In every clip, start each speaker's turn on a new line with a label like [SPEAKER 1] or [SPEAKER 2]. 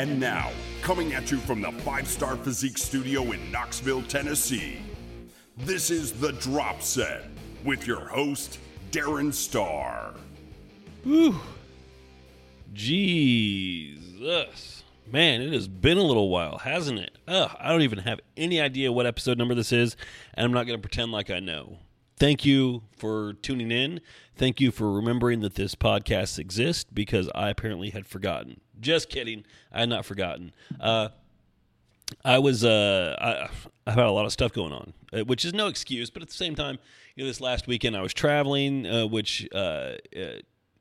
[SPEAKER 1] And now, coming at you from the Five Starr Physique Studio in Knoxville, Tennessee, this is The Drop Set with your host, Darren Starr.
[SPEAKER 2] Whew. Jesus. Man, it has been a little while, hasn't it? Ugh, I don't even have any idea what episode number this is, and I'm not going to pretend like I know. Thank you for tuning in. Thank you for remembering that this podcast exists because I apparently had forgotten. Just kidding. I had not forgotten. Uh, I was uh, I, I've had a lot of stuff going on, uh, which is no excuse, but at the same time, you know, this last weekend I was traveling, uh, which uh,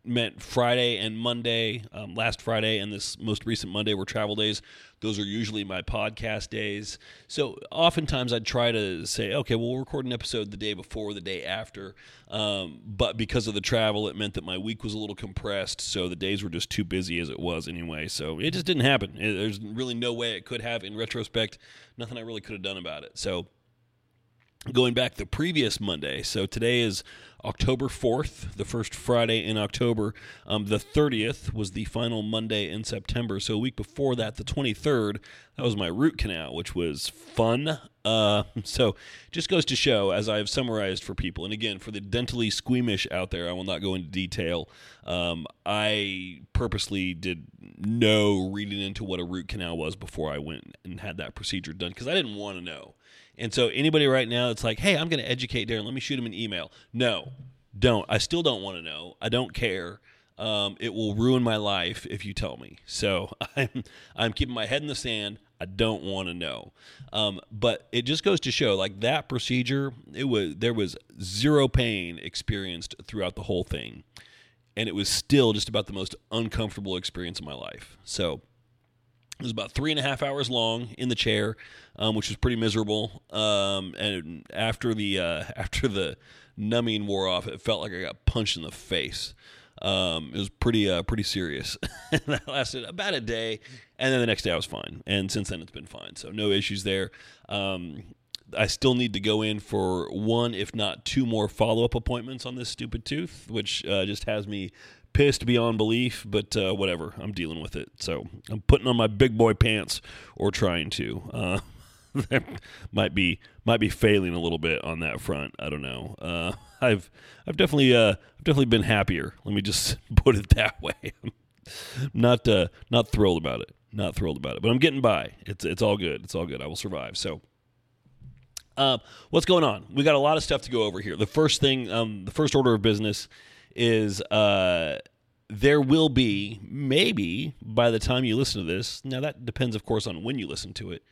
[SPEAKER 2] meant Friday and Monday. Um, last Friday and this most recent Monday were travel days. Those are usually my podcast days. So oftentimes I'd try to say, okay, well, we'll record an episode the day before, the day after. Um, but because of the travel, it meant that my week was a little compressed. So the days were just too busy as it was anyway. So it just didn't happen. It, there's really no way it could have in retrospect. Nothing I really could have done about it. So going back the previous Monday. So today is October 4th, the first Friday in October. Um, the 30th was the final Monday in September. So a week before that, the 23rd, that was my root canal, which was fun. Uh, so just goes to show, as I've summarized for people, and again, for the dentally squeamish out there, I will not go into detail. Um, I purposely did no reading into what a root canal was before I went and had that procedure done because I didn't want to know. And so anybody right now that's like, hey, I'm going to educate Darren, let me shoot him an email. No, don't. I still don't want to know. I don't care. Um, it will ruin my life if you tell me. So I'm I'm keeping my head in the sand. I don't want to know. Um, but it just goes to show, like that procedure, it was there was zero pain experienced throughout the whole thing, and it was still just about the most uncomfortable experience of my life. So it was about three and a half hours long in the chair, um, which was pretty miserable. Um, and after the uh, after the numbing wore off, it felt like I got punched in the face. Um, it was pretty uh, pretty serious. that lasted about a day, and then the next day I was fine. And since then it's been fine, so no issues there. Um, I still need to go in for one, if not two more follow up appointments on this stupid tooth, which uh, just has me pissed beyond belief, but uh, whatever. I'm dealing with it. So I'm putting on my big boy pants or trying to. Uh, might be might be failing a little bit on that front. I don't know. Uh, I've I've definitely uh, I've definitely been happier. Let me just put it that way. not uh, not thrilled about it. Not thrilled about it, but I'm getting by. It's it's all good. It's all good. I will survive. So. Uh, what's going on? We got a lot of stuff to go over here. The first thing, um, the first order of business is uh, there will be maybe by the time you listen to this. Now that depends, of course, on when you listen to it.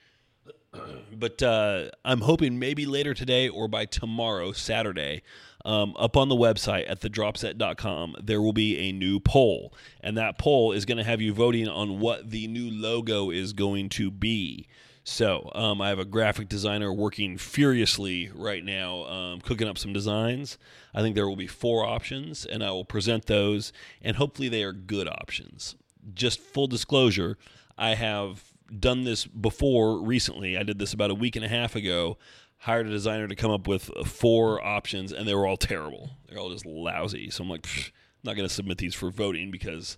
[SPEAKER 2] But uh, I'm hoping maybe later today or by tomorrow, Saturday, um, up on the website at thedropset.com, there will be a new poll. And that poll is going to have you voting on what the new logo is going to be. So um, I have a graphic designer working furiously right now, um, cooking up some designs. I think there will be four options, and I will present those, and hopefully they are good options. Just full disclosure, I have done this before recently. I did this about a week and a half ago. Hired a designer to come up with four options, and they were all terrible. They're all just lousy. So I'm like, I'm not going to submit these for voting because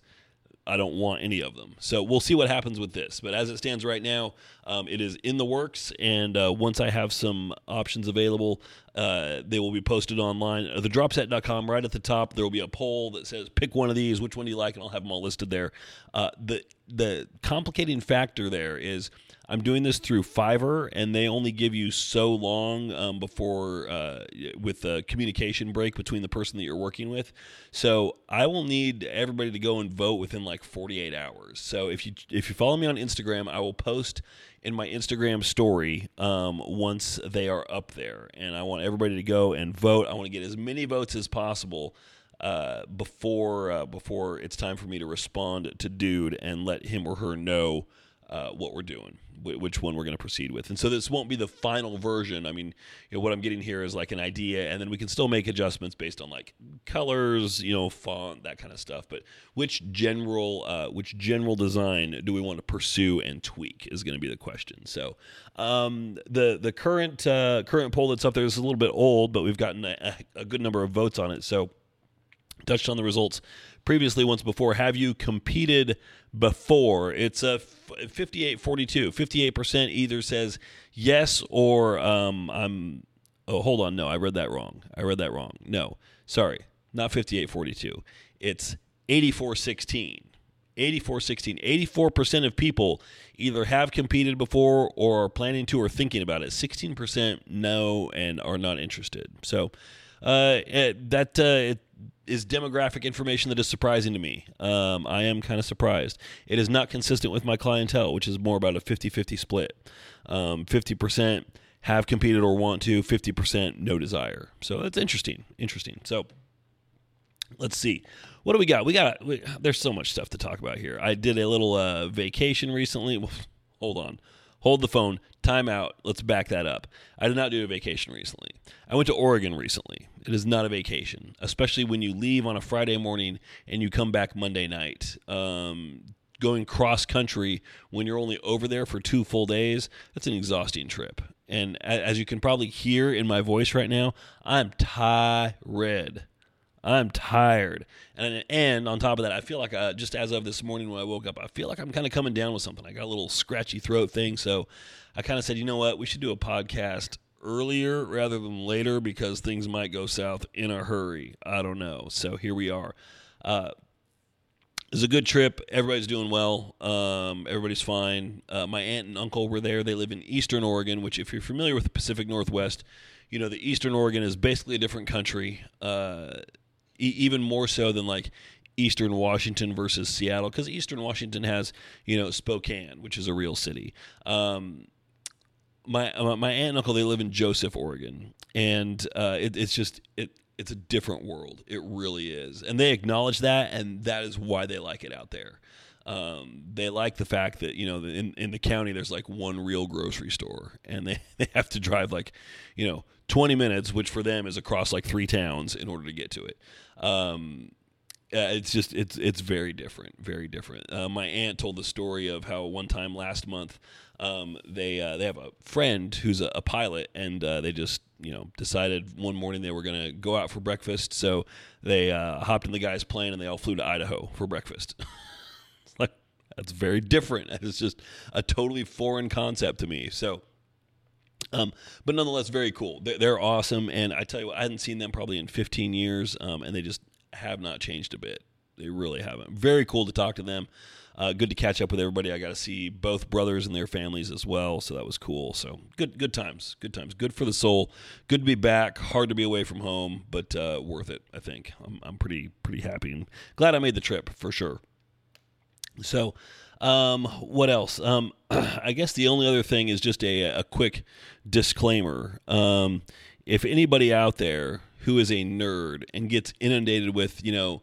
[SPEAKER 2] I don't want any of them. So we'll see what happens with this. But as it stands right now, um, it is in the works. And uh, once I have some options available, uh, they will be posted online. Uh, thedropset.com, right at the top, there will be a poll that says pick one of these. Which one do you like? And I'll have them all listed there. Uh, the the complicating factor there is I'm doing this through Fiverr, and they only give you so long um, before uh, with the communication break between the person that you're working with. So I will need everybody to go and vote within like 48 hours. So if you if you follow me on Instagram, I will post in my Instagram story um, once they are up there, and I want everybody to go and vote. I want to get as many votes as possible. Uh, before uh, before it's time for me to respond to dude and let him or her know uh, what we're doing, which one we're going to proceed with. And so this won't be the final version. I mean, you know, what I'm getting here is like an idea, and then we can still make adjustments based on like colors, you know, font, that kind of stuff. But which general, uh, which general design do we want to pursue and tweak is going to be the question. So um, the the current uh, current poll that's up there is a little bit old, but we've gotten a, a good number of votes on it. So touched on the results previously once before. Have you competed before? It's a 58 42. 58% either says yes or um, I'm. Oh, hold on. No, I read that wrong. I read that wrong. No, sorry. Not 58 42. It's 84 16. 84 16. 84% of people either have competed before or are planning to or thinking about it. 16% no and are not interested. So uh, it, that uh, it is demographic information that is surprising to me. Um, I am kind of surprised. It is not consistent with my clientele, which is more about a 50 50 split. Um, 50% have competed or want to, 50% no desire. So that's interesting. Interesting. So let's see what do we got we got we, there's so much stuff to talk about here i did a little uh, vacation recently hold on hold the phone. Time out. Let's back that up. I did not do a vacation recently. I went to oregon recently. It is not a vacation especially when you leave on a friday morning and you come back monday night. Um, going cross country when you're only over there for two full days that's an exhausting trip. And as you can probably hear in my voice right now i'm tired I'm tired. And and on top of that, I feel like I, just as of this morning when I woke up, I feel like I'm kind of coming down with something. I got a little scratchy throat thing, so I kind of said, you know what, we should do a podcast earlier rather than later because things might go south in a hurry. I don't know. So here we are. Uh, it's a good trip. Everybody's doing well. Um, everybody's fine. Uh, my aunt and uncle were there. They live in Eastern Oregon, which, if you're familiar with the Pacific Northwest, you know the Eastern Oregon is basically a different country. Uh, e- even more so than like Eastern Washington versus Seattle, because Eastern Washington has you know Spokane, which is a real city. Um, my my aunt and uncle they live in Joseph, Oregon, and uh, it, it's just it it's a different world. It really is, and they acknowledge that, and that is why they like it out there. Um, they like the fact that you know in in the county there's like one real grocery store, and they they have to drive like you know 20 minutes, which for them is across like three towns in order to get to it. Um, uh, it's just it's it's very different, very different. Uh, my aunt told the story of how one time last month um, they uh, they have a friend who's a, a pilot, and uh, they just you know decided one morning they were going to go out for breakfast, so they uh, hopped in the guy's plane and they all flew to Idaho for breakfast. it's like that's very different. It's just a totally foreign concept to me. So. Um, but nonetheless, very cool. They're, they're, awesome, and I tell you what, I hadn't seen them probably in 15 years, um, and they just have not changed a bit. They really haven't. Very cool to talk to them. Uh, good to catch up with everybody. I got to see both brothers and their families as well, so that was cool. So good, good times, good times, good for the soul. Good to be back. Hard to be away from home, but uh, worth it. I think I'm, I'm pretty, pretty happy and glad I made the trip for sure. So, um, what else? Um, I guess the only other thing is just a, a quick disclaimer. Um, if anybody out there who is a nerd and gets inundated with, you know,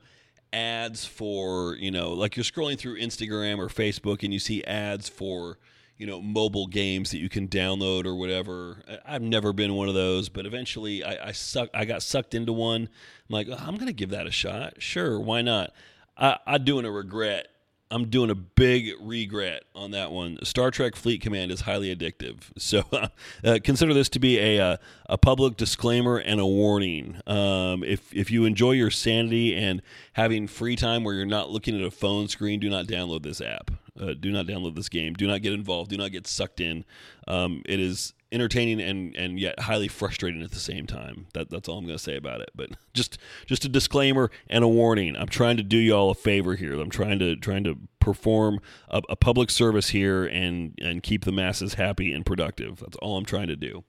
[SPEAKER 2] ads for, you know, like you're scrolling through Instagram or Facebook and you see ads for, you know, mobile games that you can download or whatever. I've never been one of those, but eventually I, I suck. I got sucked into one. I'm like, oh, I'm gonna give that a shot. Sure, why not? I, I doing a regret I'm doing a big regret on that one. Star Trek Fleet Command is highly addictive, so uh, consider this to be a, a, uh, a public disclaimer and a warning. Um, if if you enjoy your sanity and having free time where you're not looking at a phone screen, do not download this app. Uh, do not download this game. Do not get involved. Do not get sucked in. Um, it is entertaining and and yet highly frustrating at the same time. That that's all I'm going to say about it. But just just a disclaimer and a warning. I'm trying to do y'all a favor here. I'm trying to trying to perform a, a public service here and and keep the masses happy and productive. That's all I'm trying to do.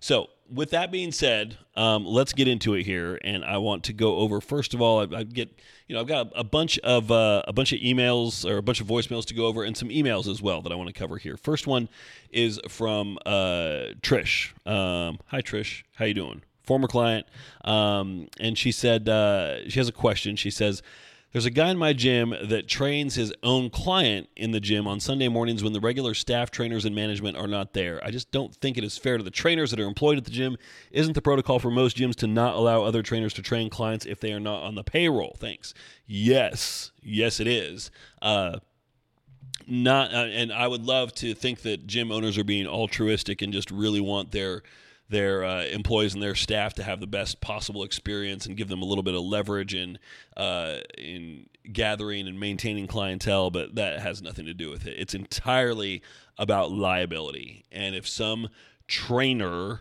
[SPEAKER 2] So with that being said, um, let's get into it here, and I want to go over first of all. I, I get, you know, I've got a bunch of uh, a bunch of emails or a bunch of voicemails to go over, and some emails as well that I want to cover here. First one is from uh, Trish. Um, Hi, Trish. How you doing? Former client, um, and she said uh, she has a question. She says. There's a guy in my gym that trains his own client in the gym on Sunday mornings when the regular staff trainers and management are not there. I just don't think it is fair to the trainers that are employed at the gym. Isn't the protocol for most gyms to not allow other trainers to train clients if they are not on the payroll? Thanks. Yes, yes, it is. Uh, not, uh, and I would love to think that gym owners are being altruistic and just really want their their uh, employees and their staff to have the best possible experience and give them a little bit of leverage in uh, in gathering and maintaining clientele, but that has nothing to do with it. It's entirely about liability. And if some trainer,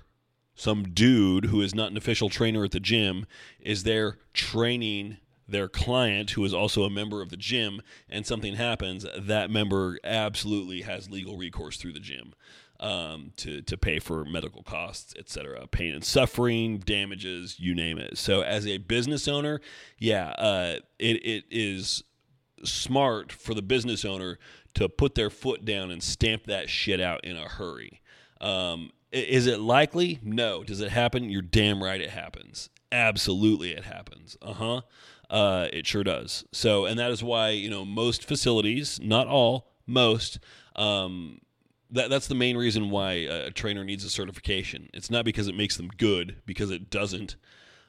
[SPEAKER 2] some dude who is not an official trainer at the gym, is there training their client who is also a member of the gym and something happens, that member absolutely has legal recourse through the gym um, to, to pay for medical costs, etc., pain and suffering, damages, you name it. So, as a business owner, yeah, uh, it, it is smart for the business owner to put their foot down and stamp that shit out in a hurry. Um, is it likely? No. Does it happen? You're damn right it happens. Absolutely, it happens. Uh-huh. Uh, it sure does. So, and that is why you know most facilities, not all, most, um, that that's the main reason why a trainer needs a certification. It's not because it makes them good, because it doesn't.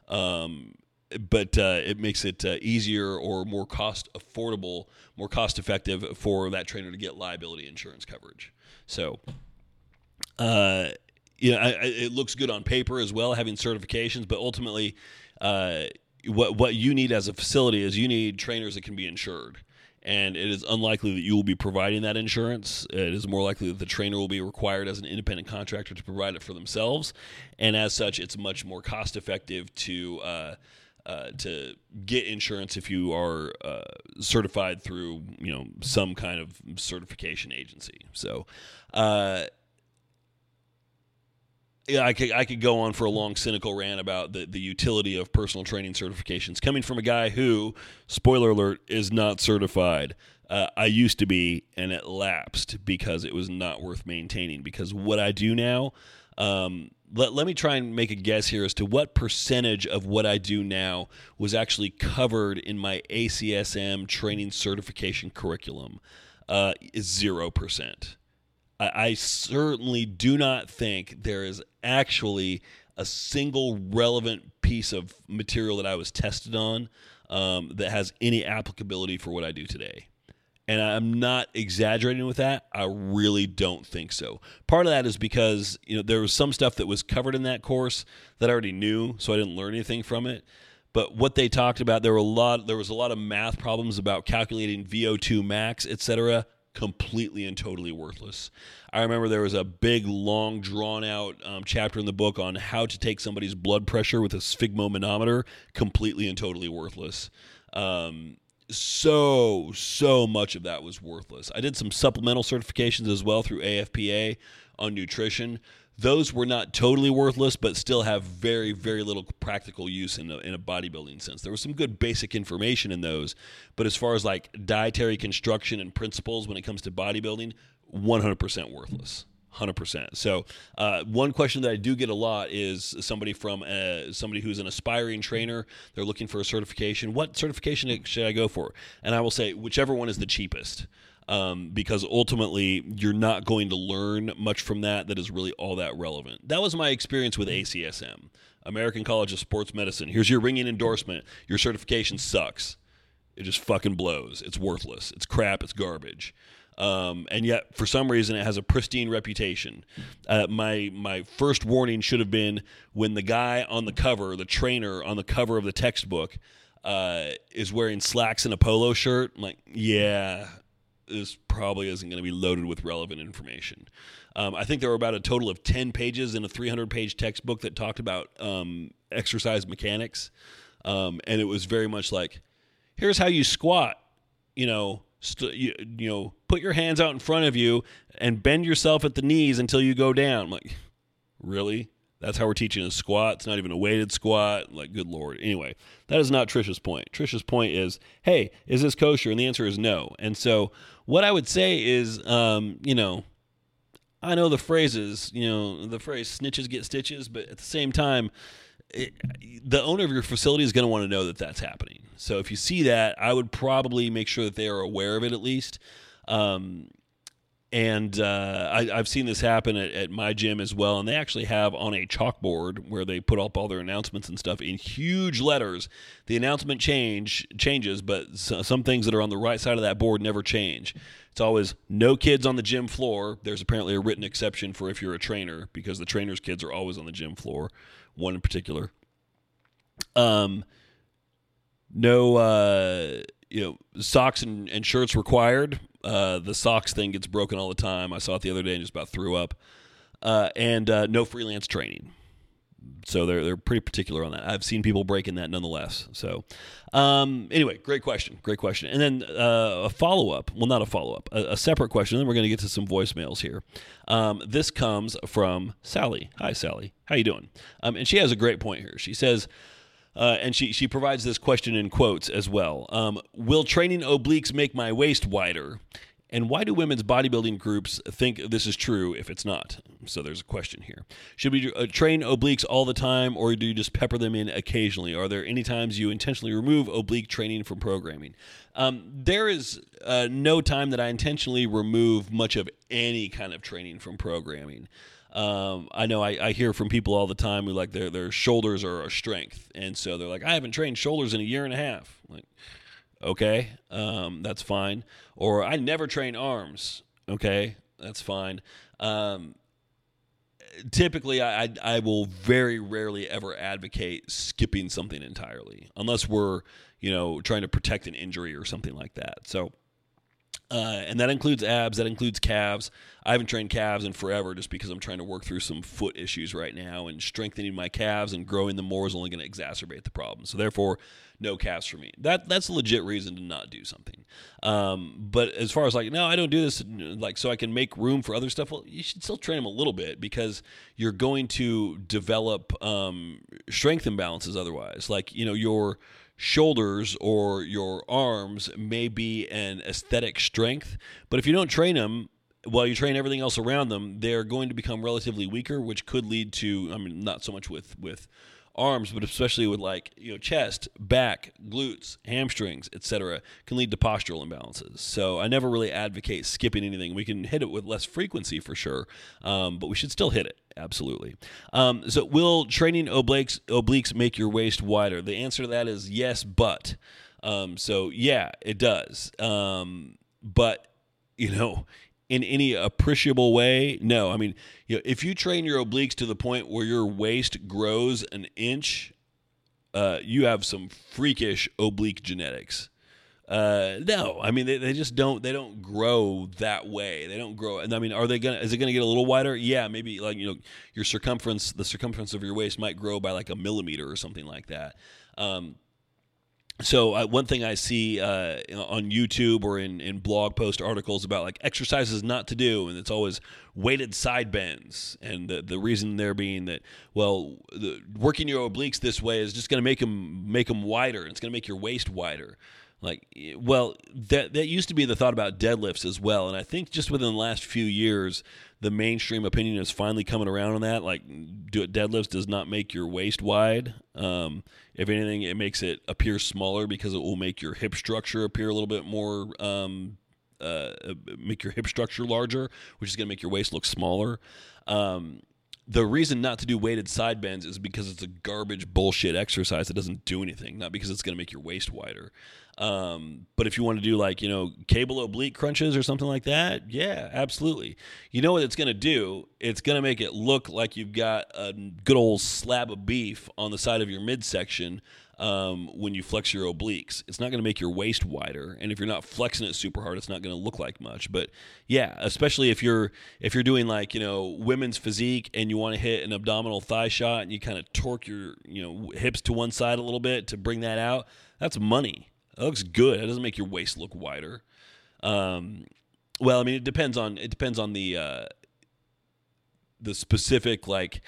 [SPEAKER 2] Um, but uh, it makes it uh, easier or more cost affordable, more cost effective for that trainer to get liability insurance coverage. So, uh, I, I, it looks good on paper as well, having certifications, but ultimately, uh, what what you need as a facility is you need trainers that can be insured and it is unlikely that you will be providing that insurance. It is more likely that the trainer will be required as an independent contractor to provide it for themselves, and as such, it's much more cost effective to. Uh, uh, to get insurance if you are uh, certified through you know some kind of certification agency. So, uh, yeah, I could I could go on for a long cynical rant about the, the utility of personal training certifications coming from a guy who, spoiler alert, is not certified. Uh, I used to be, and it lapsed because it was not worth maintaining. Because what I do now, um, let, let me try and make a guess here as to what percentage of what I do now was actually covered in my ACSM training certification curriculum. Uh, is zero percent. I, I certainly do not think there is actually a single relevant piece of material that I was tested on um, that has any applicability for what I do today. And I'm not exaggerating with that. I really don't think so. Part of that is because you know there was some stuff that was covered in that course that I already knew, so I didn't learn anything from it. But what they talked about, there were a lot. There was a lot of math problems about calculating VO2 max, etc completely and totally worthless. I remember there was a big, long, drawn out um, chapter in the book on how to take somebody's blood pressure with a sphygmomanometer, completely and totally worthless. Um, so, so much of that was worthless. I did some supplemental certifications as well through AFPA on nutrition those were not totally worthless, but still have very, very little practical use in a, in a bodybuilding sense. There was some good basic information in those, but as far as like dietary construction and principles when it comes to bodybuilding, 100% worthless. 100%. So, uh, one question that I do get a lot is somebody from uh, somebody who's an aspiring trainer. They're looking for a certification. What certification should I go for? And I will say, whichever one is the cheapest um, because ultimately you're not going to learn much from that that is really all that relevant. That was my experience with ACSM, American College of Sports Medicine. Here's your ringing endorsement. Your certification sucks. It just fucking blows. It's worthless. It's crap. It's garbage. Um, and yet, for some reason, it has a pristine reputation. Uh, my my first warning should have been when the guy on the cover, the trainer on the cover of the textbook, uh, is wearing slacks and a polo shirt. I'm like, yeah, this probably isn't going to be loaded with relevant information. Um, I think there were about a total of 10 pages in a 300 page textbook that talked about um, exercise mechanics. Um, and it was very much like, here's how you squat, you know, st- you, you know, put your hands out in front of you and bend yourself at the knees until you go down. I'm like, really? That's how we're teaching a squat. It's not even a weighted squat. Like, good lord. Anyway, that is not Trisha's point. Trisha's point is, hey, is this kosher? And the answer is no. And so, what I would say is, um, you know, I know the phrases, you know, the phrase snitches get stitches, but at the same time, it, the owner of your facility is going to want to know that that's happening. So if you see that, I would probably make sure that they are aware of it at least. Um, and uh, I, have seen this happen at, at, my gym as well. And they actually have on a chalkboard where they put up all their announcements and stuff in huge letters. The announcement change changes, but some things that are on the right side of that board never change. It's always no kids on the gym floor. There's apparently a written exception for if you're a trainer because the trainer's kids are always on the gym floor. One in particular. Um, no, uh, you know, socks and, and shirts required uh, the socks thing gets broken all the time. I saw it the other day and just about threw up. Uh, and uh, no freelance training. So they're they're pretty particular on that. I've seen people breaking that nonetheless. So um, anyway, great question, great question. And then uh, a follow up. Well, not a follow up, a, a, separate question. Then we're going to get to some voicemails here. Um, this comes from Sally. Hi, Sally. How you doing? Um, and she has a great point here. She says. Uh, and she, she provides this question in quotes as well. Um, will training obliques make my waist wider? And why do women's bodybuilding groups think this is true if it's not? So there's a question here. Should we uh, train obliques all the time or do you just pepper them in occasionally? Are there any times you intentionally remove oblique training from programming? Um, there is uh, no time that I intentionally remove much of any kind of training from programming. Um, I know I, I, hear from people all the time who like their their shoulders are a strength, and so they're like, I haven't trained shoulders in a year and a half. Like, okay, um, that's fine. Or I never train arms. Okay, that's fine. Um, typically, I, I, I will very rarely ever advocate skipping something entirely, unless we're you know trying to protect an injury or something like that. So uh, and that includes abs, that includes calves. I haven't trained calves in forever just because I'm trying to work through some foot issues right now, and strengthening my calves and growing them more is only going to exacerbate the problem. So, therefore, no calves for me. That That's a legit reason to not do something. Um, but as far as like, no, I don't do this like so I can make room for other stuff, well, you should still train them a little bit because you're going to develop um, strength imbalances otherwise. Like, you know, your shoulders or your arms may be an aesthetic strength, but if you don't train them, while you train everything else around them, they're going to become relatively weaker, which could lead to, I mean, not so much with with arms, but especially with like you know chest, back, glutes, hamstrings, etc., can lead to postural imbalances. So I never really advocate skipping anything. We can hit it with less frequency for sure, um, but we should still hit it absolutely. Um, so will training obliques obliques make your waist wider? The answer to that is yes, but. Um, so yeah, it does. Um, but you know, in any appreciable way? No. I mean, you know, if you train your obliques to the point where your waist grows an inch, uh, you have some freakish oblique genetics. Uh, no, I mean they, they just don't they don't grow that way. They don't grow. And I mean, are they gonna? Is it gonna get a little wider? Yeah, maybe like you know your circumference, the circumference of your waist might grow by like a millimeter or something like that. Um, so uh, one thing I see uh, on YouTube or in, in blog post articles about like exercises not to do, and it's always weighted side bends, and the, the reason there being that well, the, working your obliques this way is just going to make them make them wider. It's going to make your waist wider. Like, well, that that used to be the thought about deadlifts as well, and I think just within the last few years, the mainstream opinion is finally coming around on that. Like, do it deadlifts does not make your waist wide. Um, if anything, it makes it appear smaller because it will make your hip structure appear a little bit more. Um, uh, make your hip structure larger, which is going to make your waist look smaller. Um, the reason not to do weighted side bends is because it's a garbage bullshit exercise that doesn't do anything, not because it's going to make your waist wider. Um, but if you want to do like, you know, cable oblique crunches or something like that, yeah, absolutely. You know what it's going to do? It's going to make it look like you've got a good old slab of beef on the side of your midsection um, when you flex your obliques. It's not going to make your waist wider, and if you're not flexing it super hard, it's not going to look like much. But yeah, especially if you're if you're doing like you know women's physique and you want to hit an abdominal thigh shot and you kind of torque your you know hips to one side a little bit to bring that out, that's money. It looks good. It doesn't make your waist look wider. Um, well, I mean, it depends on it depends on the uh, the specific like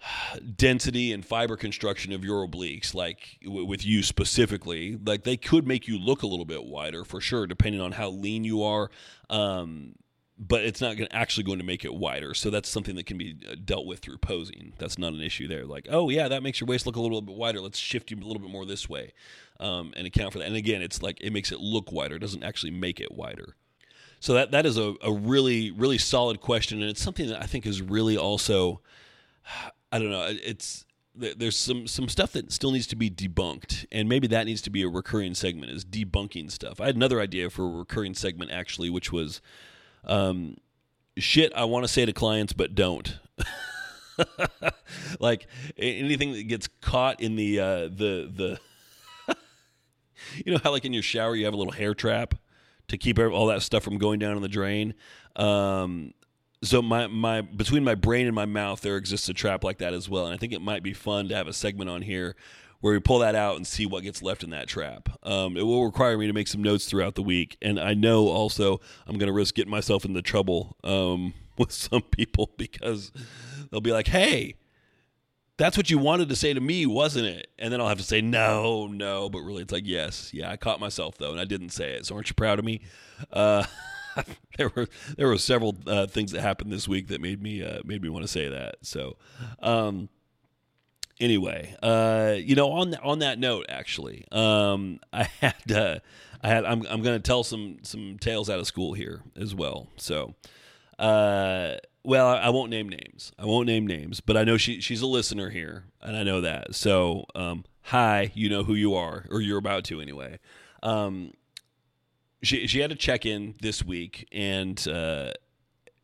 [SPEAKER 2] density and fiber construction of your obliques. Like w- with you specifically, like they could make you look a little bit wider for sure, depending on how lean you are. Um, but it's not going actually going to make it wider. So that's something that can be uh, dealt with through posing. That's not an issue there. Like, oh yeah, that makes your waist look a little bit wider. Let's shift you a little bit more this way, um, and account for that. And again, it's like it makes it look wider. It doesn't actually make it wider. So that that is a, a really really solid question, and it's something that I think is really also, I don't know, it's there's some some stuff that still needs to be debunked, and maybe that needs to be a recurring segment is debunking stuff. I had another idea for a recurring segment actually, which was, um, shit I want to say to clients but don't. like anything that gets caught in the uh, the the you know how like in your shower you have a little hair trap to keep all that stuff from going down in the drain. Um, so my my between my brain and my mouth there exists a trap like that as well, and I think it might be fun to have a segment on here where we pull that out and see what gets left in that trap. Um, it will require me to make some notes throughout the week, and I know also I'm going to risk getting myself into trouble um, with some people because they'll be like, "Hey, that's what you wanted to say to me, wasn't it?" And then I'll have to say, "No, no," but really, it's like, "Yes, yeah." I caught myself though, and I didn't say it. So aren't you proud of me? Uh, there were there were several uh, things that happened this week that made me uh, made me want to say that. So, um, anyway, uh, you know, on on that note, actually, um, I had uh, I had I'm I'm going to tell some some tales out of school here as well. So, uh, well, I, I, won't name names. I won't name names, but I know she she's a listener here, and I know that. So, um, hi, you know who you are, or you're about to anyway. Um, she she had a check in this week, and uh,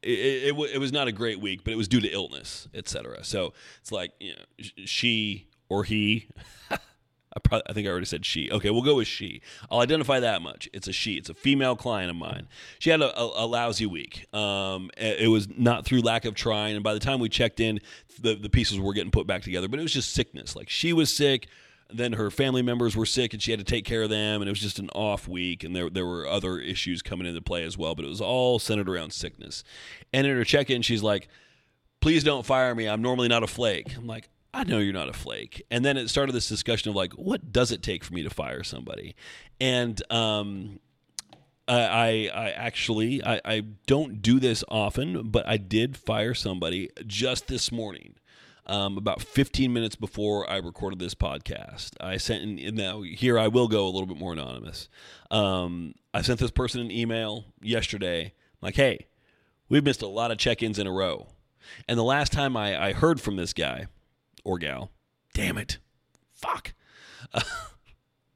[SPEAKER 2] it, it, it, was not a great week, but it was due to illness, etc. So it's like you know, she or he. I, probably, I think I already said she. Okay, we'll go with she. I'll identify that much. It's a she. It's a female client of mine. She had a, a, a lousy week. Um, it was not through lack of trying, and by the time we checked in, the the pieces were getting put back together. But it was just sickness. Like she was sick then her family members were sick and she had to take care of them and it was just an off week and there there were other issues coming into play as well but it was all centered around sickness. And in her check-in she's like please don't fire me. I'm normally not a flake. I'm like i know you're not a flake. And then it started this discussion of like what does it take for me to fire somebody? And um I, I actually I, I don't do this often, but I did fire somebody just this morning um, about 15 minutes before I recorded this podcast. I sent, in, now here I will go a little bit more anonymous. Um, I sent this person an email yesterday, like, hey, we've missed a lot of check ins in a row. And the last time I, I heard from this guy or gal, damn it, fuck.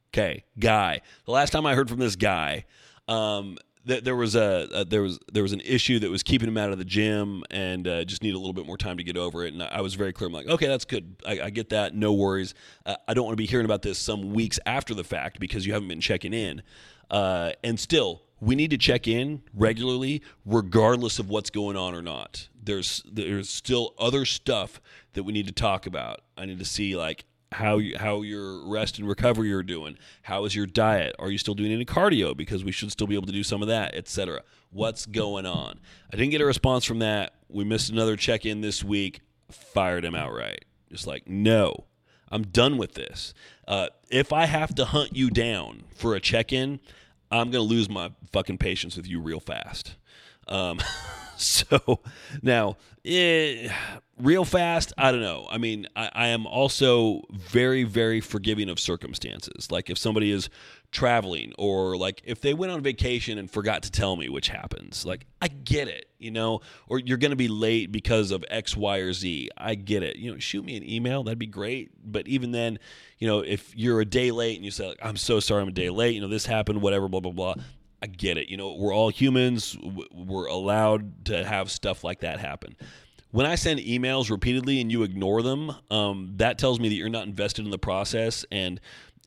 [SPEAKER 2] okay, guy. The last time I heard from this guy, um, there was a, a, there was there was an issue that was keeping him out of the gym and uh, just need a little bit more time to get over it. And I was very clear. I'm like, okay, that's good. I, I get that. No worries. Uh, I don't want to be hearing about this some weeks after the fact because you haven't been checking in. Uh, and still, we need to check in regularly, regardless of what's going on or not. There's there's still other stuff that we need to talk about. I need to see like how you, how your rest and recovery are doing. How is your diet? Are you still doing any cardio? Because we should still be able to do some of that, etc. What's going on? I didn't get a response from that. We missed another check in this week. Fired him outright. Just like no, I'm done with this. Uh, if I have to hunt you down for a check in, I'm gonna lose my fucking patience with you real fast. Um, so now, eh, real fast, I don't know. I mean, I, I, am also very, very forgiving of circumstances. Like if somebody is traveling or like if they went on vacation and forgot to tell me, which happens, like I get it, you know, or you're going to be late because of X, Y, or Z. I get it. You know, shoot me an email. That'd be great. But even then, you know, if you're a day late and you say, I'm so sorry I'm a day late, you know, this happened, whatever, blah, blah, blah. I get it. You know, we're all humans. We're allowed to have stuff like that happen. When I send emails repeatedly and you ignore them, um, that tells me that you're not invested in the process. And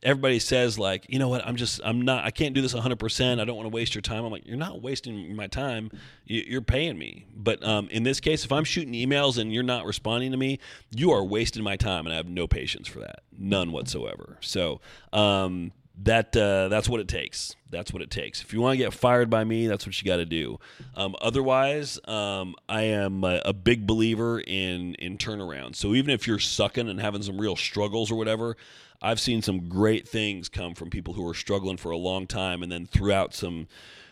[SPEAKER 2] everybody says like, you know what? I'm just, I'm not, I can't do this 100. percent I don't want to waste your time. I'm like, you're not wasting my time. You're paying me. But um, in this case, if I'm shooting emails and you're not responding to me, you are wasting my time, and I have no patience for that, none whatsoever. So um, that uh, that's what it takes. That's what it takes. If you want to get fired by me, that's what you got to do. Um, otherwise, um, I am a, a, big believer in in turnaround. So even if you're sucking and having some real struggles or whatever, I've seen some great things come from people who are struggling for a long time, and then throughout some,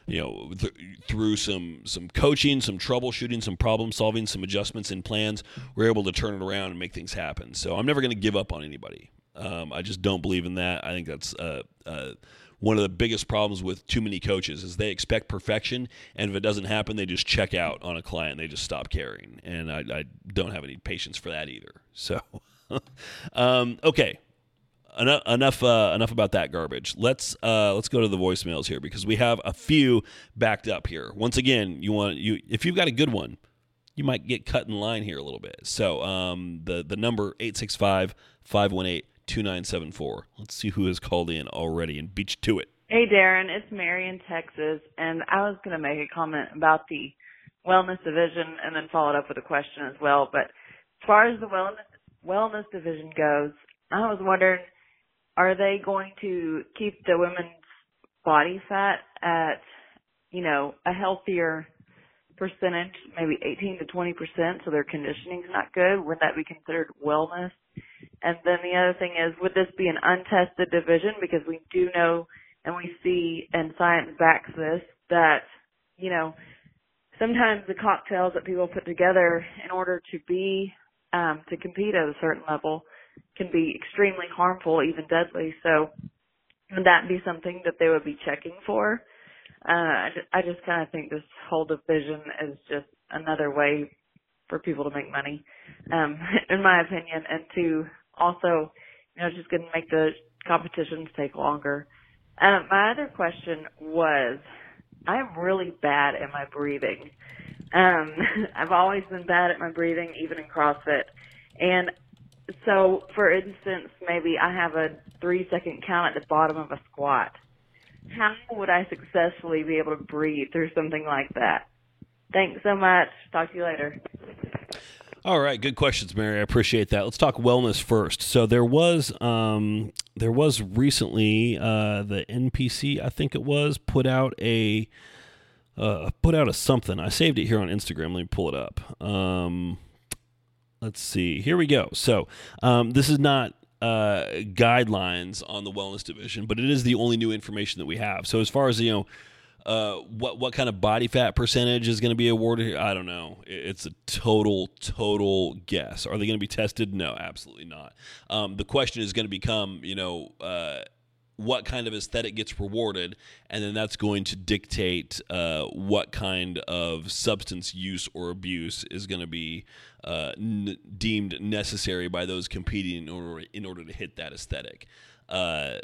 [SPEAKER 2] you know, th- through some some coaching, some troubleshooting, some problem solving, some adjustments in plans, we're able to turn it around and make things happen. So I'm never going to give up on anybody. Um, I just don't believe in that. I think that's uh, uh, one of the biggest problems with too many coaches is they expect perfection, and if it doesn't happen, they just check out on a client. They just stop caring, and I, I don't have any patience for that either. So, um, okay, enough enough, uh, enough about that garbage. Let's uh, let's go to the voicemails here because we have a few backed up here. Once again, you want you if you've got a good one, you might get cut in line here a little bit. So um, the the number 865 518 2974. Let's see who has called in already and you to it.
[SPEAKER 3] Hey, Darren, it's Mary in Texas, and I was going to make a comment about the wellness division and then follow it up with a question as well. But as far as the wellness wellness division goes, I was wondering, are they going to keep the women's body fat at, you know, a healthier percentage, maybe 18 to 20 percent, so their conditioning's not good? Would that be considered wellness? And then the other thing is, would this be an untested division? Because we do know and we see, and science backs this, that, you know, sometimes the cocktails that people put together in order to be, um, to compete at a certain level can be extremely harmful, even deadly. So would that be something that they would be checking for? Uh, I just, I just kind of think this whole division is just another way for people to make money, um, in my opinion, and to also, you know, just going to make the competitions take longer. Um, my other question was, I'm really bad at my breathing. Um, I've always been bad at my breathing, even in CrossFit. And so, for instance, maybe I have a three second count at the bottom of a squat. How would I successfully be able to breathe through something like that? Thanks so much. Talk to you later.
[SPEAKER 2] All right, good questions, Mary. I appreciate that. Let's talk wellness first. So there was um, there was recently uh, the NPC, I think it was, put out a uh, put out a something. I saved it here on Instagram. Let me pull it up. Um, let's see. Here we go. So um, this is not uh, guidelines on the wellness division, but it is the only new information that we have. So as far as you know uh, what what kind of body fat percentage is going to be awarded? I don't know. It's a total total guess. Are they going to be tested? No, absolutely not. Um, the question is going to become, you know. Uh, what kind of aesthetic gets rewarded, and then that's going to dictate uh, what kind of substance use or abuse is going to be uh, n- deemed necessary by those competing in order in order to hit that aesthetic. Uh,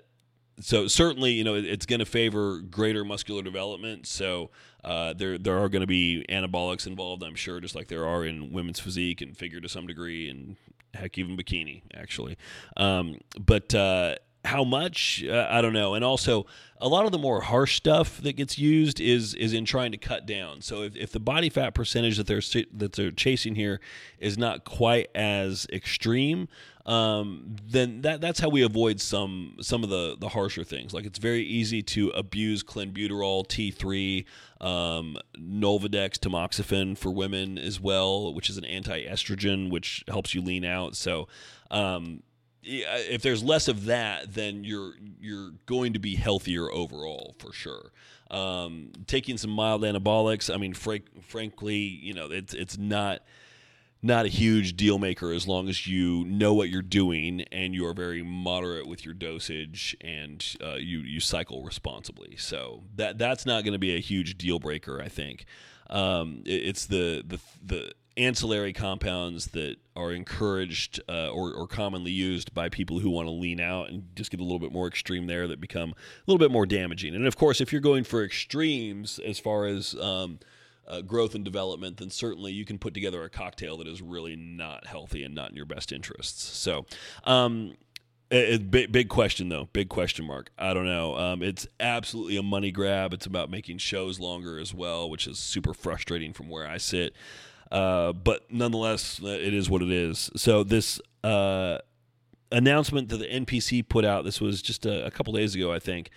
[SPEAKER 2] so certainly, you know, it's going to favor greater muscular development. So uh, there there are going to be anabolics involved, I'm sure, just like there are in women's physique and figure to some degree, and heck, even bikini actually. Um, but uh, how much uh, I don't know, and also a lot of the more harsh stuff that gets used is is in trying to cut down. So if, if the body fat percentage that they're that they're chasing here is not quite as extreme, um, then that that's how we avoid some some of the the harsher things. Like it's very easy to abuse clenbuterol, T3, um, Nolvadex, tamoxifen for women as well, which is an anti-estrogen, which helps you lean out. So. Um, if there's less of that, then you're you're going to be healthier overall for sure. Um, taking some mild anabolics, I mean, frank, frankly, you know, it's it's not not a huge deal maker as long as you know what you're doing and you are very moderate with your dosage and uh, you you cycle responsibly. So that that's not going to be a huge deal breaker. I think um, it, it's the the the ancillary compounds that are encouraged uh, or, or commonly used by people who want to lean out and just get a little bit more extreme there that become a little bit more damaging. And of course, if you're going for extremes as far as um, uh, growth and development, then certainly you can put together a cocktail that is really not healthy and not in your best interests. So, um, it, big, big question though, big question mark. I don't know. Um, it's absolutely a money grab. It's about making shows longer as well, which is super frustrating from where I sit. Uh, but nonetheless, uh, it is what it is. So this uh, announcement that the NPC put out, this was just a, a couple days ago, I think.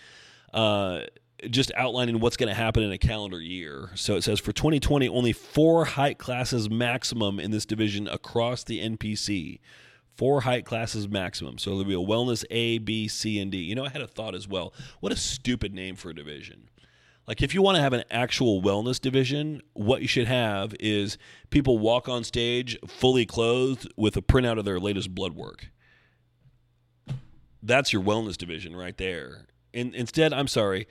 [SPEAKER 2] Uh, just outlining what's going to happen in a calendar year. So it says for 2020, only four height classes maximum in this division across the NPC. Four height classes maximum. So there'll be a wellness A, B, C, and D. You know, I had a thought as well. What a stupid name for a division. Like, if you want to have an actual wellness division, what you should have is people walk on stage fully clothed with a printout of their latest blood work. That's your wellness division right there In, instead, I'm sorry.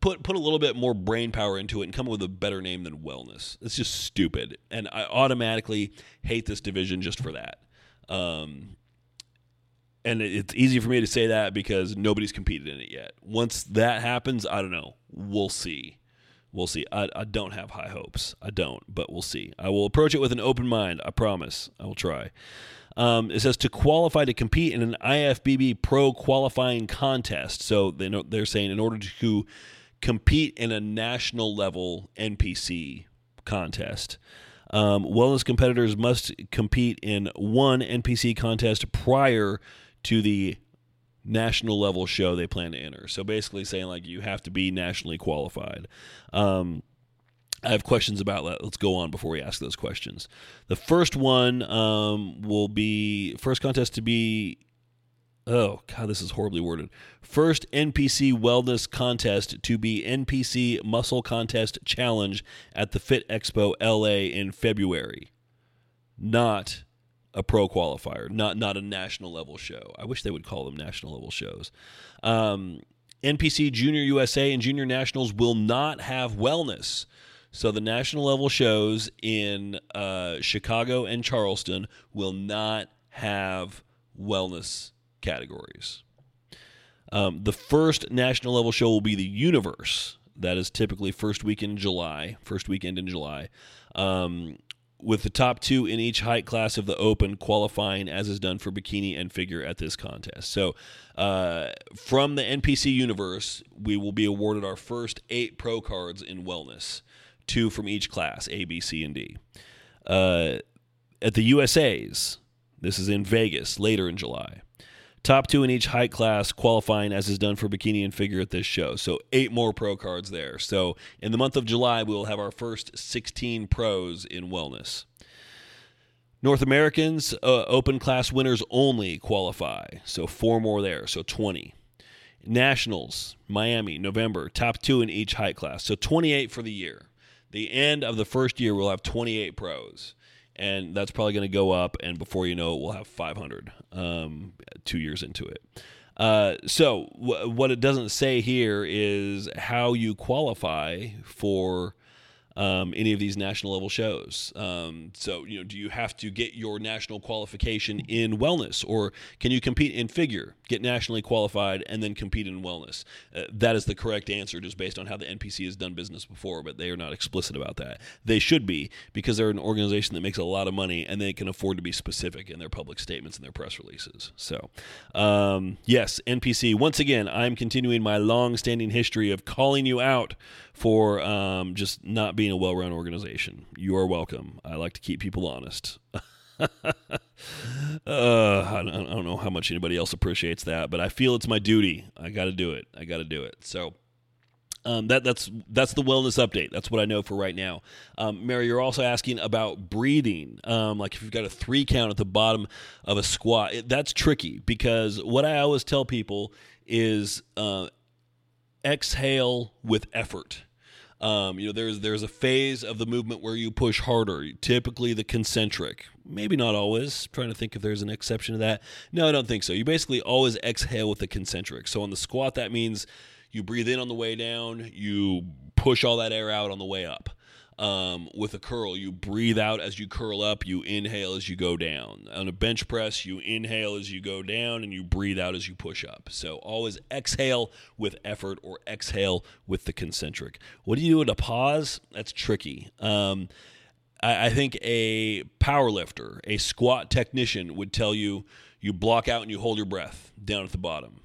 [SPEAKER 2] Put put a little bit more brain power into it and come up with a better name than wellness. It's just stupid, and I automatically hate this division just for that. Um, and it's easy for me to say that because nobody's competed in it yet. Once that happens, I don't know. We'll see. We'll see. I, I don't have high hopes. I don't, but we'll see. I will approach it with an open mind. I promise. I will try. Um, it says to qualify to compete in an IFBB Pro qualifying contest. So they know, they're saying in order to compete in a national level NPC contest. Um, wellness competitors must compete in one NPC contest prior to the national level show they plan to enter. So basically, saying like you have to be nationally qualified. Um, I have questions about that. Let's go on before we ask those questions. The first one um, will be first contest to be oh god this is horribly worded. First npc wellness contest to be npc muscle contest challenge at the fit expo la in february. Not a pro qualifier not not a national level show. I wish they would call them national level shows. Um, npc junior usa and junior nationals will not have wellness so the national level shows in uh, chicago and charleston will not have wellness categories. Um, the first national level show will be the Universe. That is typically first weekend in July, first weekend in July, um, with the top two in each height class of the Open qualifying as is done for bikini and figure at this contest. So, uh, from the NPC Universe, we will be awarded our first eight pro cards in wellness, two from each class, A, B, C, and D. Uh, at the USA's, this is in Vegas later in July. Top two in each height class qualifying as is done for bikini and figure at this show. So eight more pro cards there. So in the month of July, we will have our first 16 pros in wellness. North Americans, uh, open class winners only qualify. So four more there. So 20. Nationals, Miami, November, top two in each height class. So 28 for the year. The end of the first year, we'll have 28 pros and that's probably going to go up. And before you know it, we'll have 500 um, two years into it. Uh, so w- what it doesn't say here is how you qualify for um, any of these national level shows. Um, so, you know, do you have to get your national qualification in wellness, or can you compete in figure, get nationally qualified, and then compete in wellness? Uh, that is the correct answer, just based on how the NPC has done business before, but they are not explicit about that. They should be because they're an organization that makes a lot of money and they can afford to be specific in their public statements and their press releases. So, um, yes, NPC. Once again, I'm continuing my long-standing history of calling you out for um, just not being a well run organization. You are welcome. I like to keep people honest. uh, I, don't, I don't know how much anybody else appreciates that, but I feel it's my duty. I got to do it. I got to do it. So. Um, that that's that's the wellness update. That's what I know for right now. Um, Mary, you're also asking about breathing. Um, like if you've got a three count at the bottom of a squat, it, that's tricky because what I always tell people is uh, exhale with effort. Um, you know, there's there's a phase of the movement where you push harder, typically the concentric. Maybe not always. I'm trying to think if there's an exception to that. No, I don't think so. You basically always exhale with the concentric. So on the squat, that means you breathe in on the way down, you push all that air out on the way up. Um, with a curl, you breathe out as you curl up, you inhale as you go down. On a bench press, you inhale as you go down and you breathe out as you push up. So always exhale with effort or exhale with the concentric. What do you do with a pause? That's tricky. Um, I, I think a power lifter, a squat technician would tell you you block out and you hold your breath down at the bottom.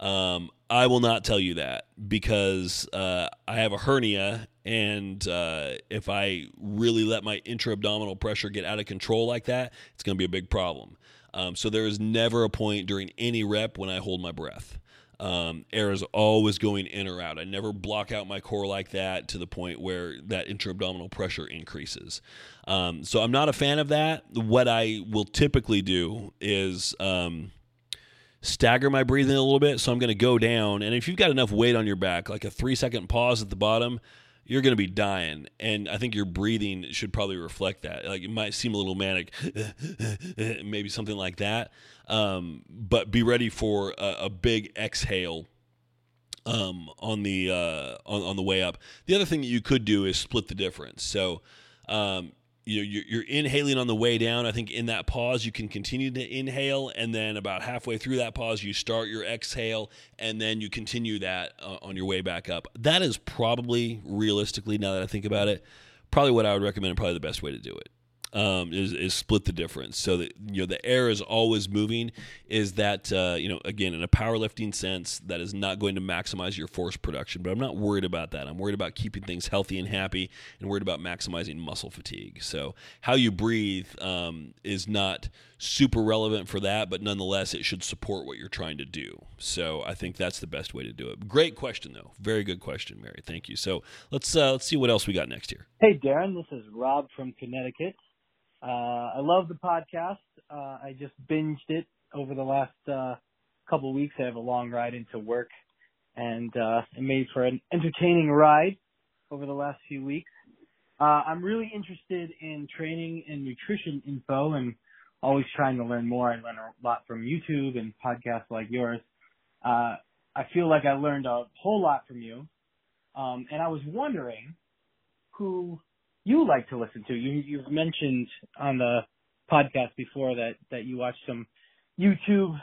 [SPEAKER 2] Um, I will not tell you that because uh, I have a hernia, and uh, if I really let my intra abdominal pressure get out of control like that, it's going to be a big problem. Um, so there is never a point during any rep when I hold my breath. Um, air is always going in or out. I never block out my core like that to the point where that intra abdominal pressure increases. Um, so I'm not a fan of that. What I will typically do is um, stagger my breathing a little bit. So I'm going to go down. And if you've got enough weight on your back, like a three second pause at the bottom, you're going to be dying. And I think your breathing should probably reflect that. Like it might seem a little manic, maybe something like that. Um, but be ready for a, a big exhale um, on the uh, on, on the way up. The other thing that you could do is split the difference. So um, you're, you're, inhaling on the way down. I think in that pause you can continue to inhale, and then about halfway through that pause you start your exhale, and then you continue that uh, on your way back up. That is probably realistically, now that I think about it, probably what I would recommend, and probably the best way to do it um, is, is split the difference. So that you know the air is always moving is that uh, you know again in a powerlifting sense that is not going to maximize your force production. But i'm not worried about that. I'm worried about keeping things healthy and happy and worried about maximizing muscle fatigue. So how you breathe um, is not super relevant for that but nonetheless it should support what you're trying to do. So i think that's the best way to do it. Great question though. Very good question mary. Thank you. So let's uh, let's see what else we got next year
[SPEAKER 4] hey darren this is rob from connecticut uh, I love the podcast. Uh, I just binged it over the last uh, couple weeks. I have a long ride into work, and uh, it made for an entertaining ride over the last few weeks. Uh, I'm really interested in training and nutrition info, and always trying to learn more. I learn a lot from YouTube and podcasts like yours. Uh, I feel like I learned a whole lot from you, um, and I was wondering who you like to listen to. You you've mentioned on the podcast before that that you watch some YouTube.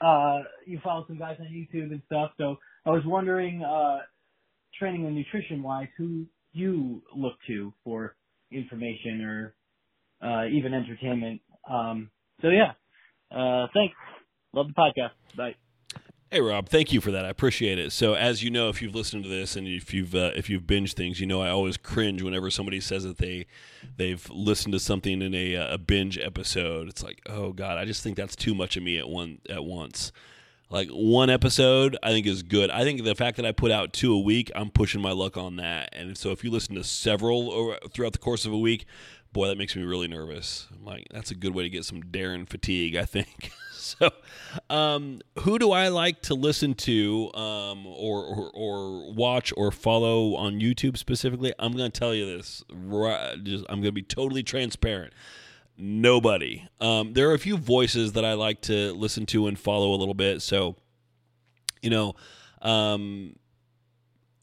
[SPEAKER 4] Uh, you follow some guys on YouTube and stuff. So I was wondering, uh, training and nutrition wise, who you look to for information or uh, even entertainment. Um, so yeah, uh, thanks. Love the podcast. Bye.
[SPEAKER 2] Hey Rob, thank you for that. I appreciate it. So, as you know, if you've listened to this and if you've uh, if you've binged things, you know I always cringe whenever somebody says that they they've listened to something in a, uh, a binge episode. It's like, oh god, I just think that's too much of me at one at once. Like one episode, I think is good. I think the fact that I put out two a week, I'm pushing my luck on that. And so, if you listen to several throughout the course of a week, boy, that makes me really nervous. I'm like, that's a good way to get some Darren fatigue, I think. so, um, who do I like to listen to um, or, or, or, watch or follow on YouTube specifically? I'm going to tell you this. Right, just, I'm going to be totally transparent. Nobody. Um, there are a few voices that I like to listen to and follow a little bit. So, you know, um,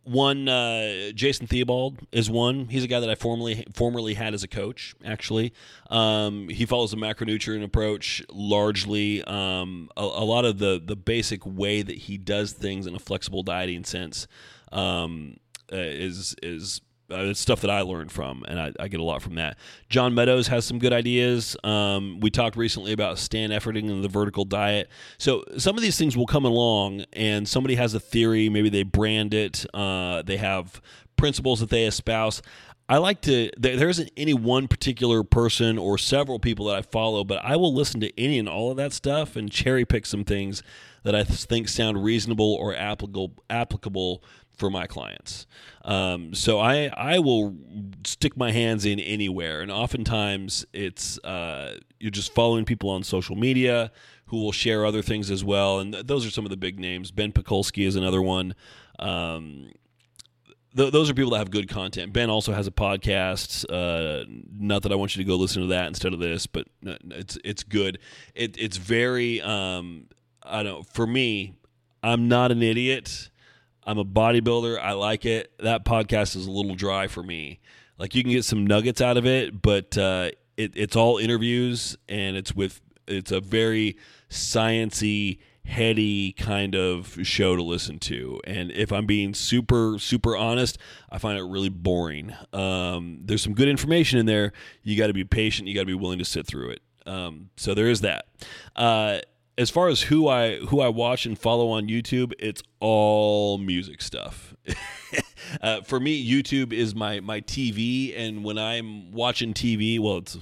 [SPEAKER 2] one uh, Jason Theobald is one. He's a guy that I formerly formerly had as a coach. Actually, um, he follows a macronutrient approach largely. Um, a, a, lot of the the basic way that he does things in a flexible dieting sense um, uh, is is uh, it's stuff that I learned from, and I, I, get a lot from that. John Meadows has some good ideas. Um, we talked recently about Stan Efferding and the vertical diet. So some of these things will come along, and somebody has a theory. Maybe they brand it. Uh, they have principles that they espouse. I like to. There isn't any one particular person or several people that I follow, but I will listen to any and all of that stuff and cherry pick some things that I think sound reasonable or applicable applicable for my clients. Um, so I I will stick my hands in anywhere, and oftentimes it's uh, you're just following people on social media who will share other things as well, and th- those are some of the big names. Ben Pakulski is another one. Um, th- those are people that have good content. Ben also has a podcast. Uh, not that I want you to go listen to that instead of this, but it's it's good. It, it's very um, I don't. For me, I'm not an idiot I'm a bodybuilder. I like it. That podcast is a little dry for me. Like you can get some nuggets out of it, but uh, it, it's all interviews and it's with it's a very sciency, heady kind of show to listen to. And if I'm being super super honest, I find it really boring. Um, there's some good information in there. You got to be patient. You got to be willing to sit through it. Um, so there is that. Uh, as far as who I who I watch and follow on YouTube, it's all music stuff. uh, for me, YouTube is my my TV, and when I'm watching TV, well, it's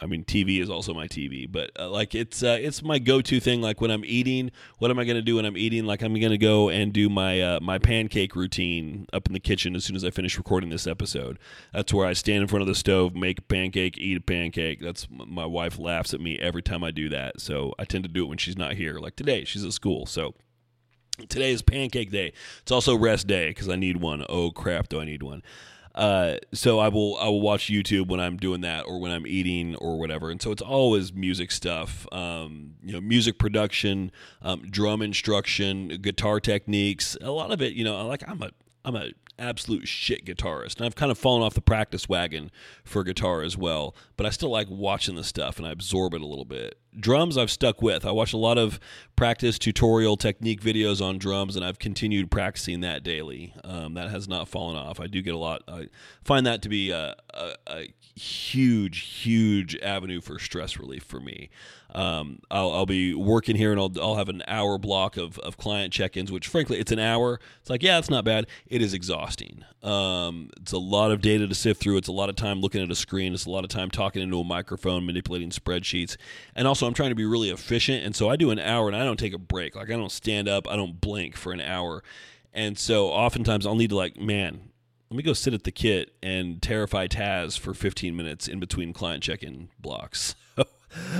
[SPEAKER 2] I mean, TV is also my TV, but uh, like it's uh, it's my go-to thing. Like when I'm eating, what am I to do when I'm eating? Like I'm to go and do my uh, my pancake routine up in the kitchen as soon as I finish recording this episode. That's where I stand in front of the stove, make a pancake, eat a pancake. That's my wife laughs at me every time I do that. So I tend to do it when she's not here. Like today, she's at school, so Today is pancake day. It's also rest day because I need one. Oh crap, do I need one? Uh, so I will I will watch YouTube when I'm doing that or when I'm eating or whatever. And so it's always music stuff, um, you know, music production, um, drum instruction, guitar techniques. A lot of it, you know, like I'm a I'm a absolute shit guitarist. And I've kind of fallen off the practice wagon for guitar as well, but I still like watching the stuff and I absorb it a little bit. Drums I've stuck with. I watch a lot of practice tutorial technique videos on drums and I've continued practicing that daily. Um, that has not fallen off. I do get a lot. I find that to be a, a, a huge, huge avenue for stress relief for me. Um, I'll, I'll, be working here and I'll, I'll have an hour block of, of client check-ins, which frankly, it's an hour. It's like, yeah, it's not bad. It is exhausting. Um, it's a lot of data to sift through. It's a lot of time looking at a screen. It's a lot of time talking into a microphone, manipulating spreadsheets. And also I'm trying to be really efficient. And so I do an hour and I don't take a break. Like I don't stand up. I don't blink for an hour. And so oftentimes I'll need to like, man, let me go sit at the kit and terrify Taz for 15 minutes in between client check-in blocks.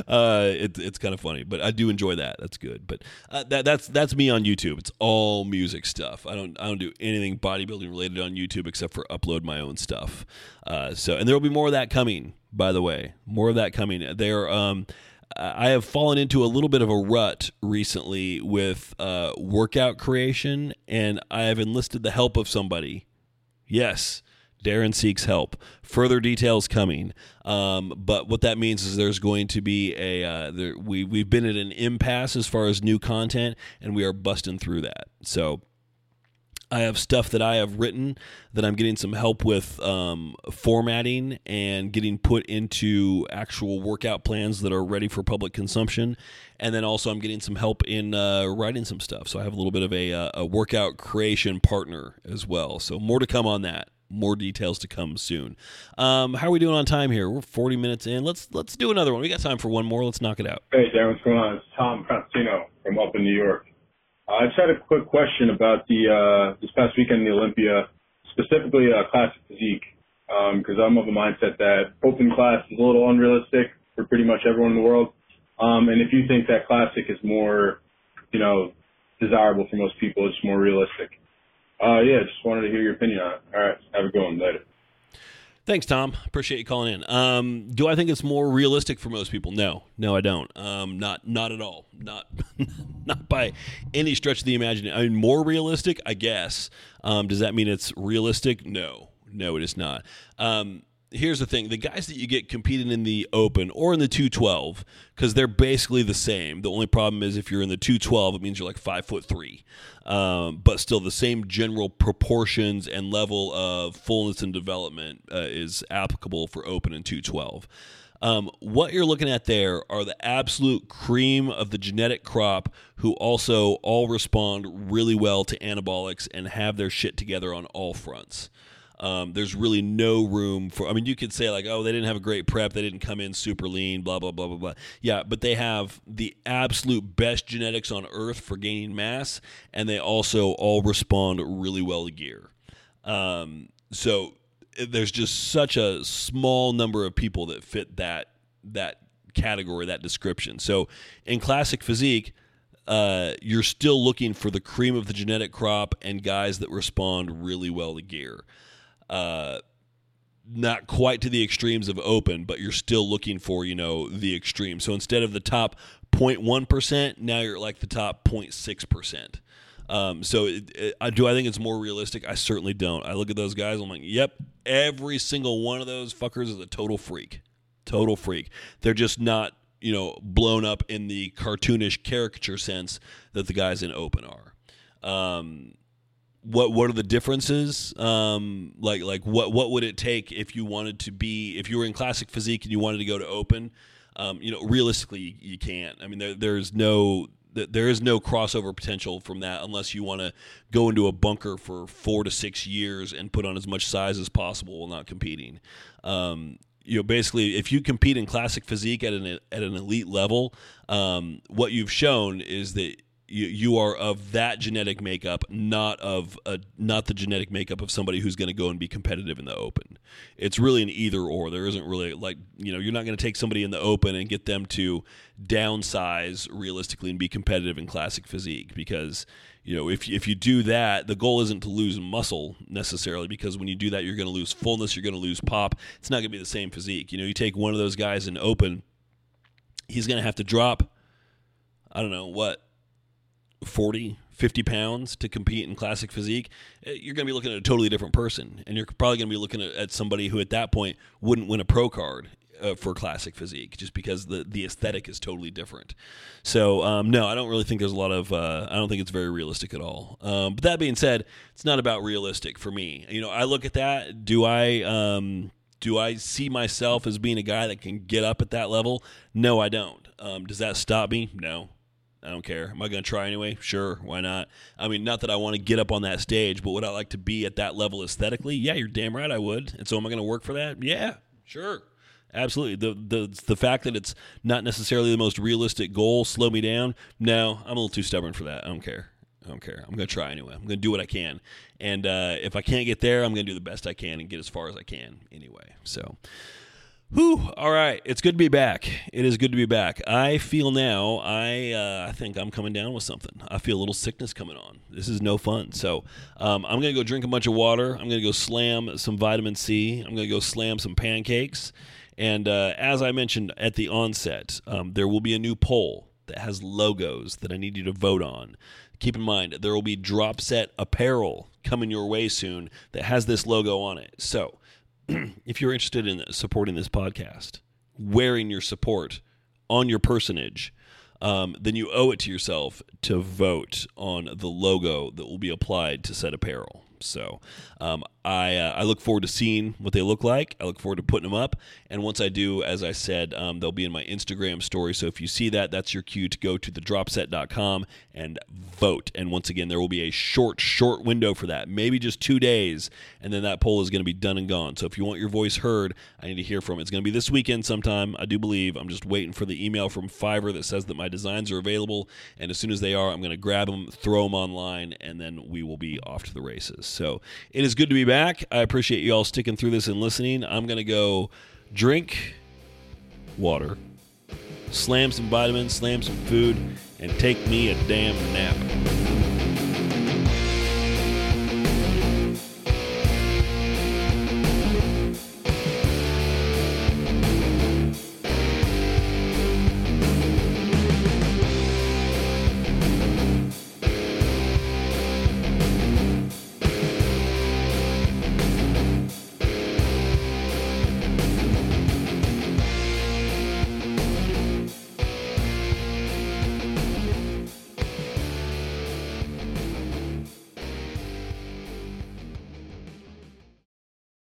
[SPEAKER 2] uh, it, it's kind of funny, but I do enjoy that. That's good. But uh, that, that's that's me on YouTube. It's all music stuff. I don't I don't do anything bodybuilding related on YouTube except for upload my own stuff. Uh, so and there will be more of that coming. By the way, more of that coming. There. Um, I have fallen into a little bit of a rut recently with uh, workout creation, and I have enlisted the help of somebody. Yes, Darren seeks help. Further details coming. Um, but what that means is there's going to be a uh, there, we we've been at an impasse as far as new content, and we are busting through that. So. I have stuff that I have written that I'm getting some help with um, formatting and getting put into actual workout plans that are ready for public consumption. And then also, I'm getting some help in uh, writing some stuff. So I have a little bit of a, uh, a workout creation partner as well. So more to come on that more details to come soon. Um, how are we doing on time here? We're 40 minutes in. Let's let's do another one. We got time for one more. Let's knock it out.
[SPEAKER 5] Hey, Darren, what's going on? It's Tom Francino from up in New York. Uh, I just had a quick question about the uh, this past weekend in the Olympia, specifically uh, classic physique, because um, I'm of a mindset that open class is a little unrealistic for pretty much everyone in the world. Um, and if you think that classic is more, you know, desirable for most people, it's more realistic. Uh, yeah, just wanted to hear your opinion on it. All right, have a good one later.
[SPEAKER 2] Thanks, Tom. Appreciate you calling in. Um, do I think it's more realistic for most people? No, no, I don't. Um, not, not at all. Not, not by any stretch of the imagination. I mean, more realistic, I guess. Um, does that mean it's realistic? No, no, it is not. Here's the thing. The guys that you get competing in the open or in the 212 because they're basically the same. The only problem is if you're in the 212 it means you're like five foot three. Um, but still the same general proportions and level of fullness and development uh, is applicable for open and 212 um, what you're looking at there are the absolute cream of the genetic crop who also all respond really well to anabolics and have their shit together on all fronts um, there's really no room for. I mean, you could say like, oh, they didn't have a great prep, they didn't come in super lean, blah blah blah blah blah. Yeah, but they have the absolute best genetics on earth for gaining mass, and they also all respond really well to gear. Um, so there's just such a small number of people that fit that that category, that description. So in classic physique. Uh, you're still looking for the cream of the genetic crop and guys that respond really well to gear uh, not quite to the extremes of open, but you're still looking for, you know, the extreme. So instead of the top 0.1%, now you're like the top 0.6%. Um, so it, it, do I think it's more realistic? I certainly don't. I look at those guys, I'm like, yep, every single one of those fuckers is a total freak. Total freak. They're just not, you know, blown up in the cartoonish caricature sense that the guys in open are. Um, what what are the differences? Um, like like what what would it take if you wanted to be if you were in classic physique and you wanted to go to open? Um, you know, realistically, you, can't. I mean, there, there's no there is no crossover potential from that unless you want to go into a bunker for four to six years and put on as much size as possible while not competing. Um, you know, basically, if you compete in classic physique at an at an elite level, um, what you've shown is that you, you are of that genetic makeup, not of a, not the genetic makeup of somebody who's going to go and be competitive in the open. It's really an either or. There isn't really like you know you're not going to take somebody in the open and get them to downsize realistically and be competitive in classic physique because you know if if you do that, the goal isn't to lose muscle necessarily because when you do that, you're going to lose fullness, you're going to lose pop. It's not going to be the same physique. You know, you take one of those guys in open, he's going to have to drop. I don't know what 40, 50 pounds to compete in classic physique, eh, you're going to be looking at a totally different person. And you're probably going to be looking at, at, somebody who at that point wouldn't win a pro card. Uh, for classic physique, just because the the aesthetic is totally different. So um, no, I don't really think there's a lot of. Uh, I don't think it's very realistic at all. Um, but that being said, it's not about realistic for me. You know, I look at that. Do I um, do I see myself as being a guy that can get up at that level? No, I don't. Um, does that stop me? No, I don't care. Am I going to try anyway? Sure, why not? I mean, not that I want to get up on that stage, but would I like to be at that level aesthetically? Yeah, you're damn right I would. And so am I going to work for that? Yeah, sure. Absolutely. The the the fact that it's not necessarily the most realistic goal slow me down. No, I'm a little too stubborn for that. I don't care. I don't care. I'm going to try anyway. I'm going to do what I can. And uh, if I can't get there, I'm going to do the best I can and get as far as I can anyway. So, Whew. All right. It's good to be back. It is good to be back. I feel now, I uh, I think I'm coming down with something. I feel a little sickness coming on. This is no fun. So um, I'm going to go drink a bunch of water. I'm going to go slam some vitamin C. I'm going to go slam some pancakes. And uh, as I mentioned at the onset, um, there will be a new poll that has logos that I need you to vote on. Keep in mind, there will be drop set apparel coming your way soon that has this logo on it. So if you're interested in supporting this podcast, wearing your support on your personage, um, then you owe it to yourself to vote on the logo that will be applied to said apparel. So um, I uh, I look forward to seeing what they look like. I look forward to putting them up, and once I do, as I said, um, they'll be in my Instagram story. So if you see that, that's your cue to go to thedropset.com and vote. And once again, there will be a short short window for that, maybe just two days, and then that poll is going to be done and gone. So if you want your voice heard, I need to hear from. It. It's going to be this weekend sometime. I do believe. I'm just waiting for the email from Fiverr that says that my designs are available, and as soon as they are, I'm going to grab them, throw them online, and then we will be off to the races. So it is good to be back. I appreciate you all sticking through this and listening. I'm going to go drink water, slam some vitamins, slam some food, and take me a damn nap.